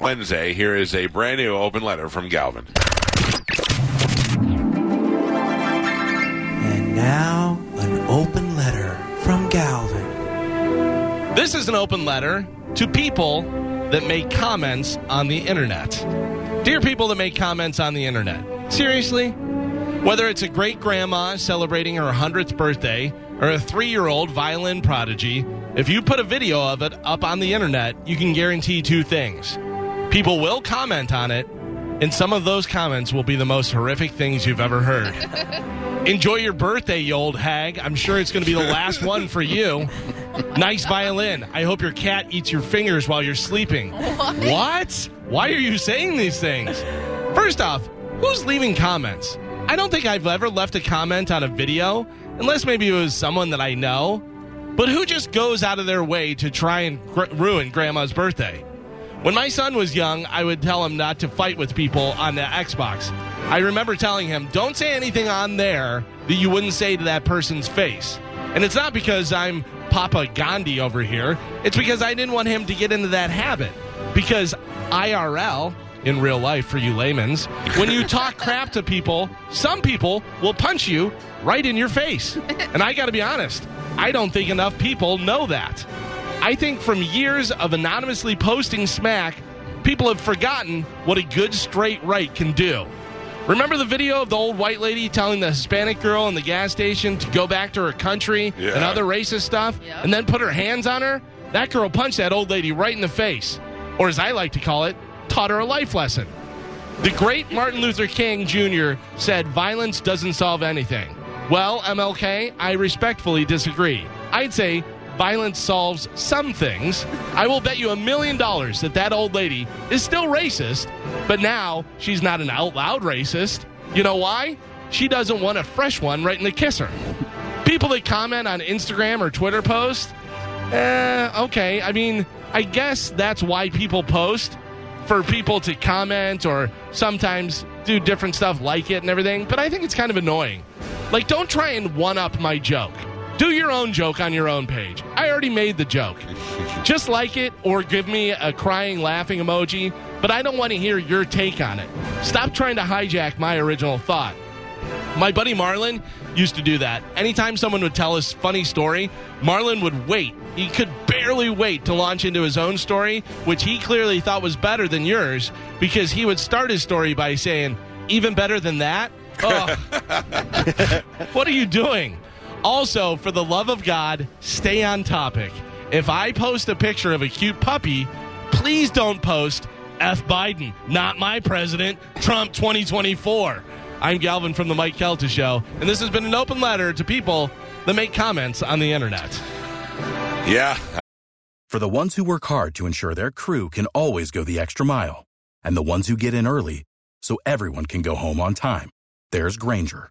Wednesday, here is a brand new open letter from Galvin. And now, an open letter from Galvin. This is an open letter to people that make comments on the internet. Dear people that make comments on the internet, seriously? Whether it's a great grandma celebrating her 100th birthday or a three year old violin prodigy, if you put a video of it up on the internet, you can guarantee two things. People will comment on it, and some of those comments will be the most horrific things you've ever heard. Enjoy your birthday, you old hag. I'm sure it's going to be the last one for you. Nice violin. I hope your cat eats your fingers while you're sleeping. What? Why are you saying these things? First off, who's leaving comments? I don't think I've ever left a comment on a video, unless maybe it was someone that I know. But who just goes out of their way to try and gr- ruin grandma's birthday? When my son was young, I would tell him not to fight with people on the Xbox. I remember telling him, don't say anything on there that you wouldn't say to that person's face. And it's not because I'm Papa Gandhi over here, it's because I didn't want him to get into that habit. Because IRL, in real life for you layman's, when you talk crap to people, some people will punch you right in your face. And I got to be honest, I don't think enough people know that. I think from years of anonymously posting smack, people have forgotten what a good straight right can do. Remember the video of the old white lady telling the Hispanic girl in the gas station to go back to her country Yeah. and other racist stuff, Yep. and then put her hands on her? That girl punched that old lady right in the face. Or as I like to call it, taught her a life lesson. The great Martin Luther King Jr. said violence doesn't solve anything. Well, MLK, I respectfully disagree. I'd say violence solves some things. I will bet you a million dollars that that old lady is still racist, but now she's not an out loud racist. You know why? She doesn't want a fresh one right in the kisser. People that comment on Instagram or Twitter posts, eh, okay. I mean, I guess that's why people post for people to comment or sometimes do different stuff like it and everything. But I think it's kind of annoying. Like, don't try and one up my joke. Do your own joke on your own page. I already made the joke. Just like it or give me a crying, laughing emoji, but I don't want to hear your take on it. Stop trying to hijack my original thought. My buddy Marlon used to do that. Anytime someone would tell us funny story, Marlon would wait. He could barely wait to launch into his own story, which he clearly thought was better than yours, because he would start his story by saying, "Even better than that." Oh, what are you doing? Also, for the love of God, stay on topic. If I post a picture of a cute puppy, please don't post F. Biden, not my president, Trump 2024. I'm Galvin from the Mike Calta Show, and this has been an open letter to people that make comments on the internet. Yeah, For the ones who work hard to ensure their crew can always go the extra mile, and the ones who get in early so everyone can go home on time, there's Grainger,